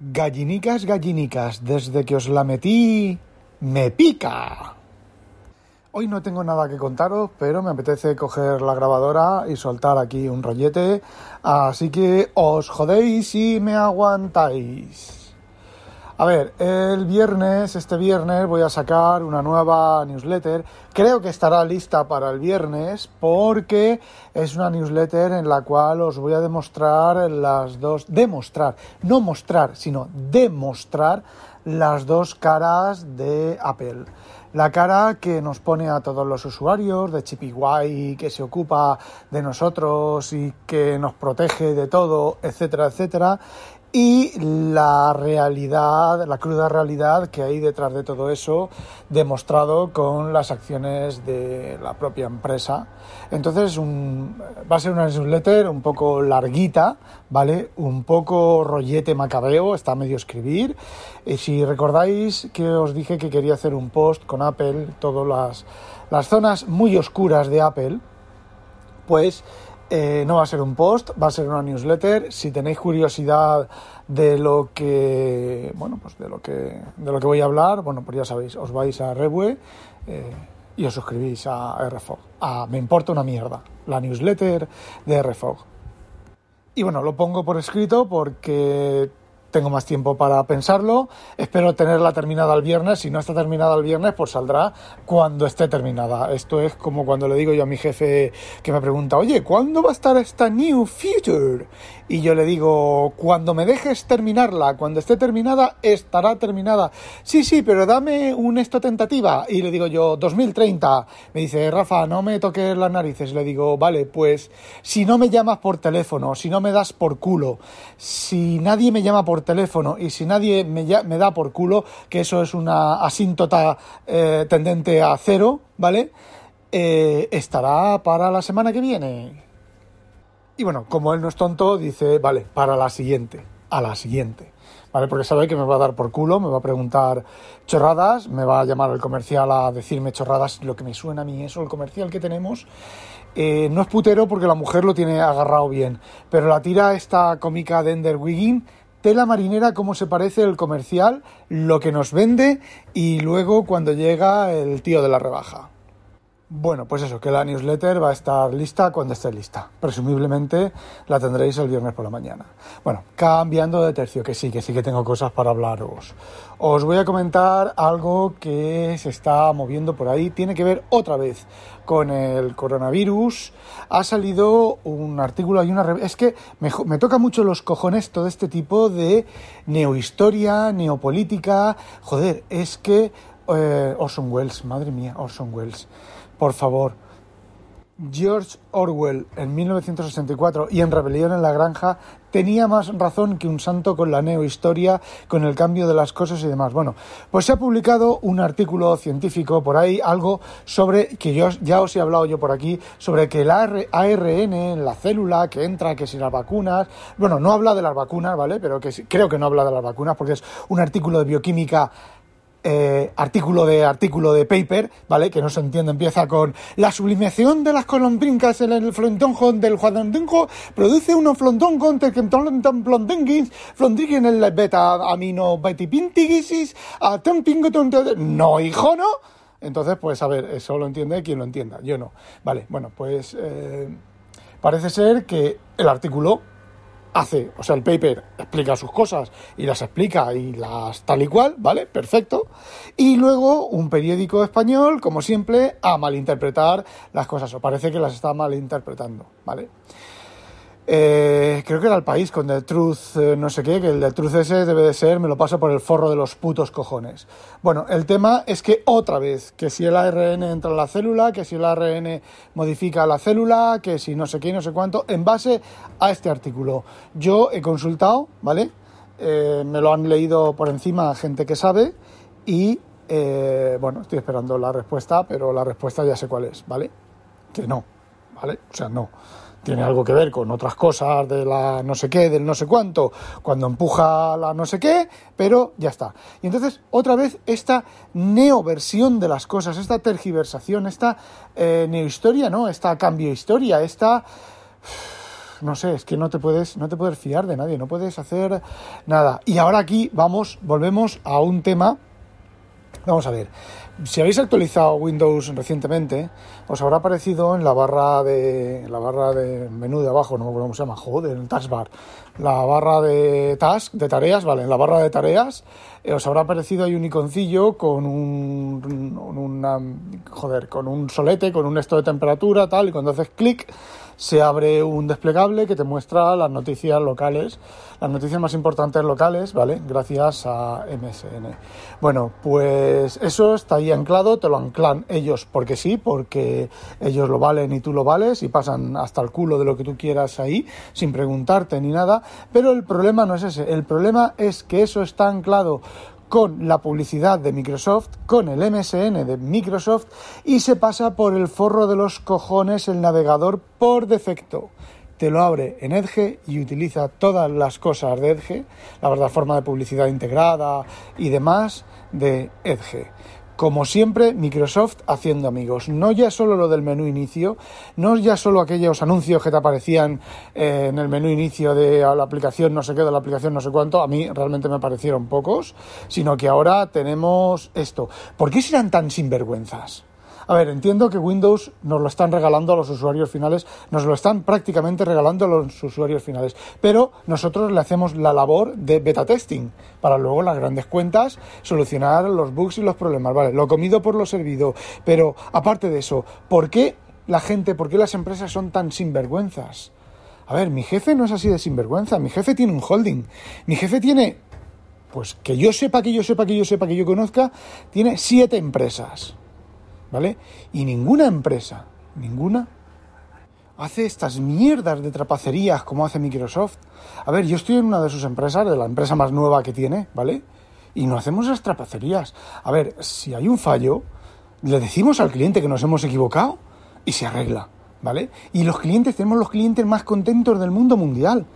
Gallinicas, gallinicas, desde que os la metí, me pica. Hoy no tengo nada que contaros, pero me apetece coger la grabadora y soltar aquí un rollete, así que os jodéis y me aguantáis. A ver, el viernes, este viernes voy a sacar una nueva newsletter. Creo que estará lista para el viernes porque es una newsletter en la cual os voy a demostrar las dos, demostrar, no mostrar, sino demostrar las dos caras de Apple. La cara que nos pone a todos los usuarios de Chipiguay, que se ocupa de nosotros y que nos protege de todo, etcétera, etcétera y la realidad, la cruda realidad que hay detrás de todo eso, demostrado con las acciones de la propia empresa. Entonces va a ser una newsletter un poco larguita, ¿vale? Un poco rollete macabeo, está medio escribir. Y si recordáis que os dije que quería hacer un post con Apple, todas las, las zonas muy oscuras de Apple, pues eh, no va a ser un post, va a ser una newsletter. Si tenéis curiosidad de lo que, bueno, pues de lo que, de lo que voy a hablar, bueno, pues ya sabéis, os vais a Rebue eh, y os suscribís a RFOG, a Me importa una mierda, la newsletter de RFOG. Y bueno, lo pongo por escrito porque tengo más tiempo para pensarlo. Espero tenerla terminada el viernes. Si no está terminada el viernes, pues saldrá cuando esté terminada. Esto es como cuando le digo yo a mi jefe que me pregunta, oye, ¿cuándo va a estar esta New Future? Y yo le digo, cuando me dejes terminarla, cuando esté terminada, estará terminada. Sí, sí, pero dame un esto tentativa. Y le digo yo, 2030. Me dice, Rafa, no me toques las narices. Le digo, vale, pues si no me llamas por teléfono, si no me das por culo, si nadie me llama por teléfono y si nadie me, me da por culo, que eso es una asíntota eh, tendente a cero, ¿vale? Eh, estará para la semana que viene. Y bueno, como él no es tonto, dice, vale, para la siguiente, a la siguiente. ¿Vale? Porque sabe que me va a dar por culo, me va a preguntar chorradas, me va a llamar el comercial a decirme chorradas, lo que me suena a mí eso, el comercial que tenemos. Eh, no es putero porque la mujer lo tiene agarrado bien, pero la tira esta cómica de Ender Wiggin tela marinera cómo se parece el comercial, lo que nos vende y luego cuando llega el tío de la rebaja. Bueno, pues eso, que la newsletter va a estar lista cuando esté lista. Presumiblemente la tendréis el viernes por la mañana. Bueno, cambiando de tercio, que sí, que sí que tengo cosas para hablaros. Os voy a comentar algo que se está moviendo por ahí. Tiene que ver otra vez con el coronavirus. Ha salido un artículo, hay una... Es que me, me toca mucho los cojones todo este tipo de neohistoria, neopolítica. Joder, es que... Eh, Orson Welles, madre mía, Orson Welles por favor. George Orwell en 1964 y en Rebelión en la Granja tenía más razón que un santo con la neohistoria, con el cambio de las cosas y demás. Bueno, pues se ha publicado un artículo científico por ahí, algo sobre, que yo ya os he hablado yo por aquí, sobre que el ARN en la célula que entra, que si las vacunas, bueno, no habla de las vacunas, ¿vale? Pero que creo que no habla de las vacunas porque es un artículo de bioquímica eh, artículo de artículo de paper, ¿vale? Que no se entiende, empieza con la sublimación de las colombrincas en el flontonjo del juadontonjo produce unos flontón con flondingin en el beta amino betipintigisis a no hijo no. Entonces pues a ver eso lo entiende quien lo entienda. Yo no. Vale bueno pues eh, parece ser que el artículo hace, o sea, el paper explica sus cosas y las explica y las tal y cual, ¿vale? Perfecto. Y luego un periódico español, como siempre, a malinterpretar las cosas, o parece que las está malinterpretando, ¿vale? Eh, creo que era el país con The Truth, eh, no sé qué, que el The Truth ese debe de ser, me lo paso por el forro de los putos cojones. Bueno, el tema es que otra vez, que si el ARN entra en la célula, que si el ARN modifica la célula, que si no sé qué, no sé cuánto, en base a este artículo. Yo he consultado, ¿vale? Eh, me lo han leído por encima gente que sabe y, bueno, estoy esperando la respuesta, pero la respuesta ya sé cuál es, ¿vale? Que no, ¿vale? O sea, no tiene algo que ver con otras cosas de la no sé qué, del no sé cuánto, cuando empuja la no sé qué, pero ya está. Y entonces, otra vez, esta neoversión de las cosas, esta tergiversación, esta eh, neohistoria, ¿no? Esta cambio historia, esta no sé, es que no te puedes, no te puedes fiar de nadie, no puedes hacer nada. Y ahora aquí vamos, volvemos a un tema. Vamos a ver, si habéis actualizado Windows recientemente, os habrá aparecido en la barra de la barra de menú de abajo, no me acuerdo cómo se llama, joder, el taskbar, la barra de task, de tareas, vale, en la barra de tareas eh, os habrá aparecido ahí un iconcillo con un, una, joder, con un solete, con un esto de temperatura, tal, y cuando haces clic se abre un desplegable que te muestra las noticias locales, las noticias más importantes locales, ¿vale? Gracias a MSN. Bueno, pues eso está ahí anclado, te lo anclan ellos porque sí, porque ellos lo valen y tú lo vales y pasan hasta el culo de lo que tú quieras ahí, sin preguntarte ni nada, pero el problema no es ese, el problema es que eso está anclado con la publicidad de Microsoft, con el MSN de Microsoft y se pasa por el forro de los cojones el navegador por defecto. Te lo abre en Edge y utiliza todas las cosas de Edge, la plataforma de publicidad integrada y demás de Edge como siempre, Microsoft haciendo amigos. No ya solo lo del menú inicio, no ya solo aquellos anuncios que te aparecían eh, en el menú inicio de la aplicación no sé qué, de la aplicación no sé cuánto, a mí realmente me parecieron pocos, sino que ahora tenemos esto. ¿Por qué serán tan sinvergüenzas? A ver, entiendo que Windows nos lo están regalando a los usuarios finales, nos lo están prácticamente regalando a los usuarios finales, pero nosotros le hacemos la labor de beta testing para luego las grandes cuentas solucionar los bugs y los problemas. Vale, lo comido por lo servido, pero aparte de eso, ¿por qué la gente, por qué las empresas son tan sinvergüenzas? A ver, mi jefe no es así de sinvergüenza, mi jefe tiene un holding, mi jefe tiene, pues que yo sepa, que yo sepa, que yo sepa, que yo conozca, tiene siete empresas. ¿Vale? Y ninguna empresa, ninguna, hace estas mierdas de trapacerías como hace Microsoft. A ver, yo estoy en una de sus empresas, de la empresa más nueva que tiene, ¿vale? Y no hacemos esas trapacerías. A ver, si hay un fallo, le decimos al cliente que nos hemos equivocado y se arregla, ¿vale? Y los clientes, tenemos los clientes más contentos del mundo mundial.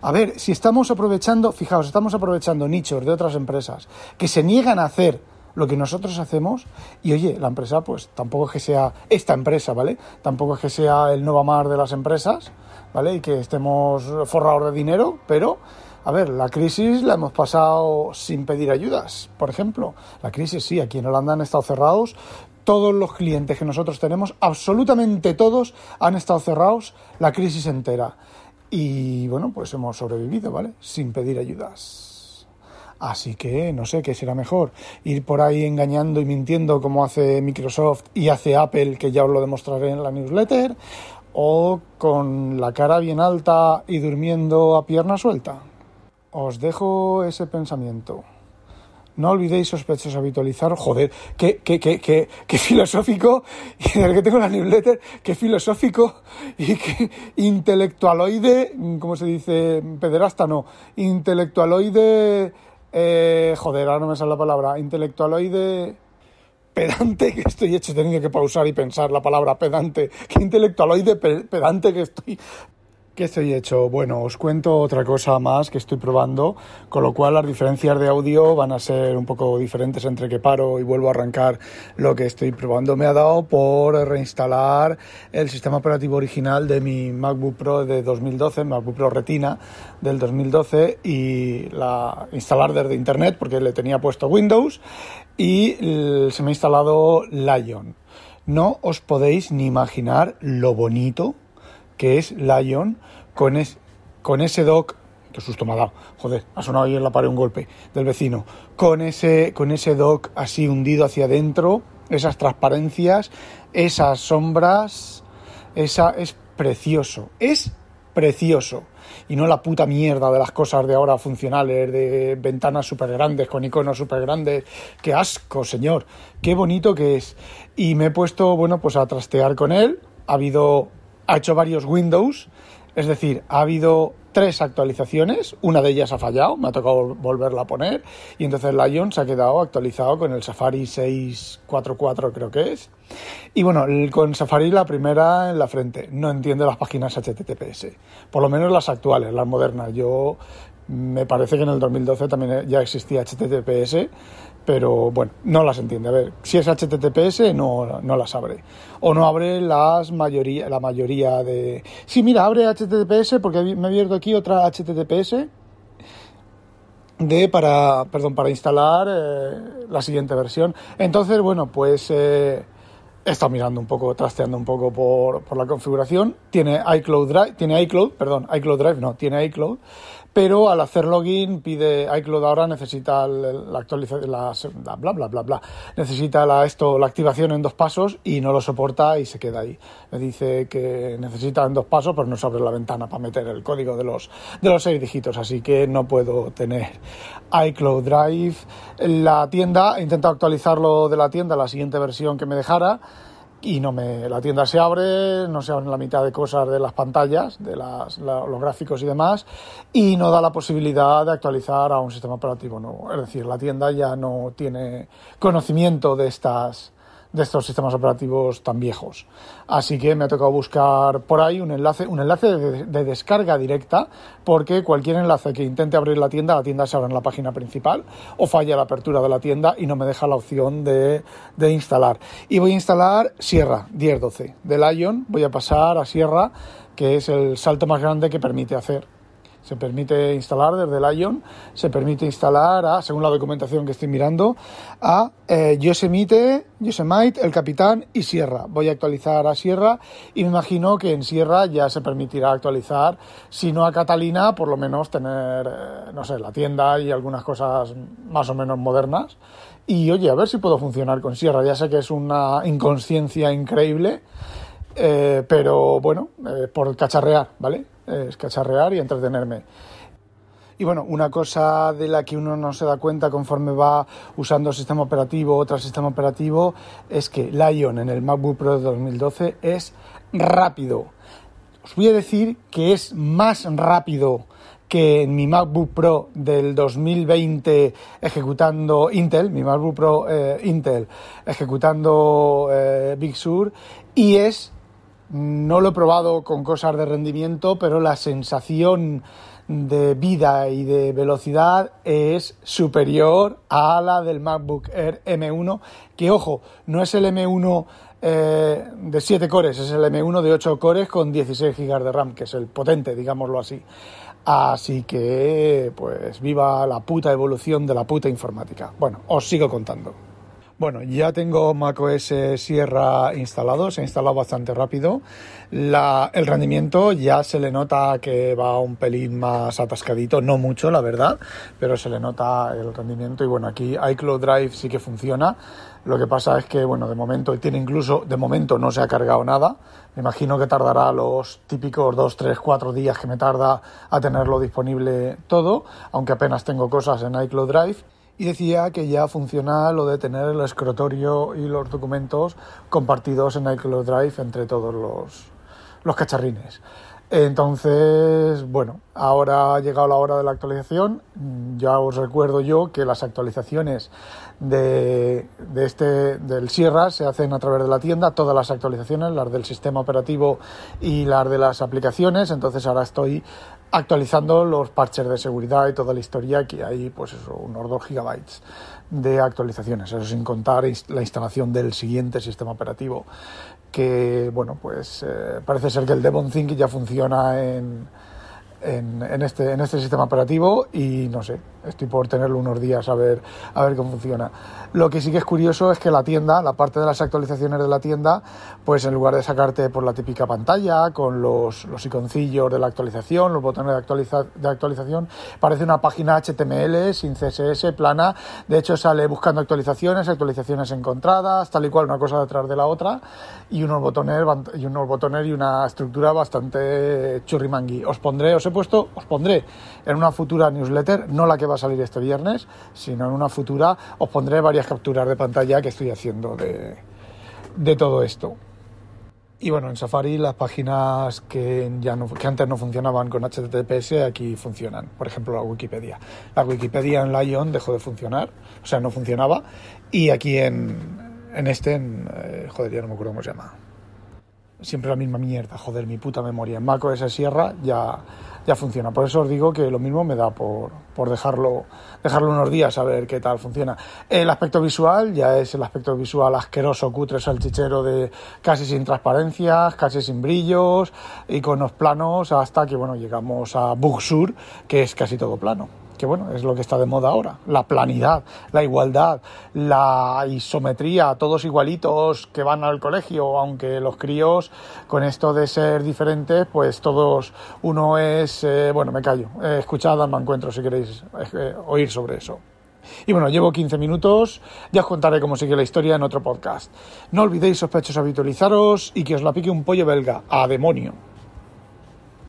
A ver, si estamos aprovechando, fijaos, estamos aprovechando nichos de otras empresas que se niegan a hacer lo que nosotros hacemos y oye, la empresa pues tampoco es que sea esta empresa, ¿vale? Tampoco es que sea el Mar de las empresas, ¿vale? Y que estemos forrados de dinero, pero a ver, la crisis la hemos pasado sin pedir ayudas, por ejemplo. La crisis sí, aquí en Holanda han estado cerrados. Todos los clientes que nosotros tenemos, absolutamente todos, han estado cerrados la crisis entera. Y bueno, pues hemos sobrevivido, ¿vale? Sin pedir ayudas. Así que no sé qué será mejor, ir por ahí engañando y mintiendo como hace Microsoft y hace Apple, que ya os lo demostraré en la newsletter, o con la cara bien alta y durmiendo a pierna suelta. Os dejo ese pensamiento. No olvidéis sospechosos habitualizar. Joder, qué, qué, qué, qué, qué filosófico. Y el que tengo la newsletter, qué filosófico y qué intelectualoide, ¿cómo se dice? Pederasta, no. Intelectualoide eh, joder, ahora no me sale la palabra, intelectualoide pedante que estoy hecho, he tenido que pausar y pensar la palabra pedante, que intelectualoide pedante que estoy ¿Qué estoy hecho? Bueno, os cuento otra cosa más que estoy probando, con lo cual las diferencias de audio van a ser un poco diferentes entre que paro y vuelvo a arrancar lo que estoy probando. Me ha dado por reinstalar el sistema operativo original de mi MacBook Pro de 2012, MacBook Pro Retina del 2012 y la instalar desde internet porque le tenía puesto Windows y se me ha instalado Lion. No os podéis ni imaginar lo bonito que es Lion, con, con ese dock, qué susto me ha dado, joder, ha sonado ahí en la pared un golpe del vecino, con ese, con ese dock así hundido hacia adentro, esas transparencias, esas sombras, esa es precioso, es precioso. Y no la puta mierda de las cosas de ahora funcionales, de ventanas súper grandes, con iconos súper grandes. ¡Qué asco, señor! ¡Qué bonito que es! Y me he puesto, bueno, pues a trastear con él. Ha habido ha hecho varios Windows, es decir, ha habido tres actualizaciones, una de ellas ha fallado, me ha tocado volverla a poner, y entonces Lion se ha quedado actualizado con el Safari 644 creo que es. Y bueno, con Safari la primera en la frente, no entiende las páginas HTTPS, por lo menos las actuales, las modernas. Yo Me parece que en el 2012 también ya existía HTTPS, pero bueno, no las entiende. A ver, si es HTTPS no, no las abre. O no abre las mayoría, la mayoría de... Sí, mira, abre HTTPS porque me he abierto aquí otra HTTPS de para, perdón, para instalar eh, la siguiente versión. Entonces, bueno, pues... Eh, he estado mirando un poco, trasteando un poco por, por, la configuración. Tiene iCloud Drive, tiene iCloud, perdón, iCloud Drive no, tiene iCloud, pero al hacer login pide iCloud ahora necesita la actualización, la, bla bla bla bla, necesita esto, la activación en dos pasos y no lo soporta y se queda ahí. Me dice que necesita en dos pasos, pero no se abre la ventana para meter el código de los de los seis dígitos, así que no puedo tener iCloud Drive. La tienda he intentado actualizarlo de la tienda la siguiente versión que me dejara y no me la tienda se abre, no se abren la mitad de cosas de las pantallas, de las, los gráficos y demás, y no da la posibilidad de actualizar a un sistema operativo nuevo. Es decir, la tienda ya no tiene conocimiento de estas de estos sistemas operativos tan viejos. Así que me ha tocado buscar por ahí un enlace, un enlace de, descarga directa, porque cualquier enlace que intente abrir la tienda, la tienda se abre en la página principal o falla la apertura de la tienda y no me deja la opción de, de instalar. Y voy a instalar Sierra 1012 de Lion, voy a pasar a Sierra, que es el salto más grande que permite hacer se permite instalar desde Lion, se permite instalar según la documentación que estoy mirando, a eh, Yosemite, Yosemite, el Capitán y Sierra. Voy a actualizar a Sierra y me imagino que en Sierra ya se permitirá actualizar, si no a Catalina, por lo menos tener, eh, no sé, la tienda y algunas cosas más o menos modernas. Y oye, a ver si puedo funcionar con Sierra. Ya sé que es una inconsciencia increíble, eh, pero bueno, eh, por cacharrear, ¿vale? Es cacharrear y entretenerme. Y bueno, una cosa de la que uno no se da cuenta conforme va usando sistema operativo otro sistema operativo es que Lion en el MacBook Pro de 2012 es rápido. Os voy a decir que es más rápido que en mi MacBook Pro del 2020 ejecutando Intel, mi MacBook Pro eh, Intel ejecutando eh, Big Sur y es no lo he probado con cosas de rendimiento, pero la sensación de vida y de velocidad es superior a la del MacBook Air M1, que ojo, no es el M1 eh, de 7 cores, es el M1 de 8 cores con 16 GB de RAM, que es el potente, digámoslo así. Así que, pues, viva la puta evolución de la puta informática. Bueno, os sigo contando. Bueno, ya tengo macOS Sierra instalado, se ha instalado bastante rápido. el rendimiento ya se le nota que va un pelín más atascadito, no mucho, la verdad, pero se le nota el rendimiento. Y bueno, aquí iCloud Drive sí que funciona. Lo que pasa es que, bueno, de momento tiene incluso, de momento no se ha cargado nada. Me imagino que tardará los típicos 2, 3, 4 días que me tarda a tenerlo disponible todo, aunque apenas tengo cosas en iCloud Drive y decía que ya funciona lo de tener el escritorio y los documentos compartidos en iCloud Drive entre todos los, los cacharrines. Entonces, bueno, ahora ha llegado la hora de la actualización. Ya os recuerdo yo que las actualizaciones de, de, este, del Sierra se hacen a través de la tienda, todas las actualizaciones, las del sistema operativo y las de las aplicaciones. Entonces ahora estoy actualizando los parches de seguridad y toda la historia, que hay pues eso, unos 2 gigabytes de actualizaciones, eso sin contar la instalación del siguiente sistema operativo que bueno, pues eh, parece ser que el Devon Think ya funciona en, en, en, este, en este sistema operativo y no sé, estoy por tenerlo unos días a ver, a ver cómo funciona. Lo que sí que es curioso es que la tienda, la parte de las actualizaciones de la tienda, pues en lugar de sacarte por la típica pantalla con los, los iconcillos de la actualización, los botones de, actualiza, de actualización, parece una página HTML sin CSS, plana. De hecho, sale buscando actualizaciones, actualizaciones encontradas, tal y cual, una cosa detrás de la otra, y unos botones y unos botones y una estructura bastante churrimangui. Os pondré, os he puesto, os pondré en una futura newsletter, no la que va salir este viernes, sino en una futura os pondré varias capturas de pantalla que estoy haciendo de, de todo esto. Y bueno, en Safari las páginas que, ya que antes no funcionaban con HTTPS aquí funcionan. Por ejemplo, la Wikipedia. La Wikipedia en Lion dejó de funcionar, o sea, no funcionaba. Y aquí en, en este, en, eh, joder, ya no me acuerdo cómo se llama. Siempre la misma mierda, joder, mi puta memoria. En Mac OS Sierra ya, ya funciona. Por eso os digo que lo mismo me da por, por dejarlo, dejarlo unos días a ver qué tal funciona. El aspecto visual ya es el aspecto visual asqueroso, cutre, salchichero de casi sin transparencias, casi sin brillos, iconos planos, hasta que bueno, llegamos a Bugsur, que es casi todo plano que bueno, es lo que está de moda ahora, la planidad, la igualdad, la isometría, todos igualitos que van al colegio, aunque los críos con esto de ser diferentes, pues todos, uno es, eh, bueno, me callo, eh, escuchad me encuentro si queréis eh, oír sobre eso. Y bueno, llevo 15 minutos, ya os contaré cómo sigue la historia en otro podcast. No olvidéis, sospechosos, habitualizaros y que os la pique un pollo belga, a demonio.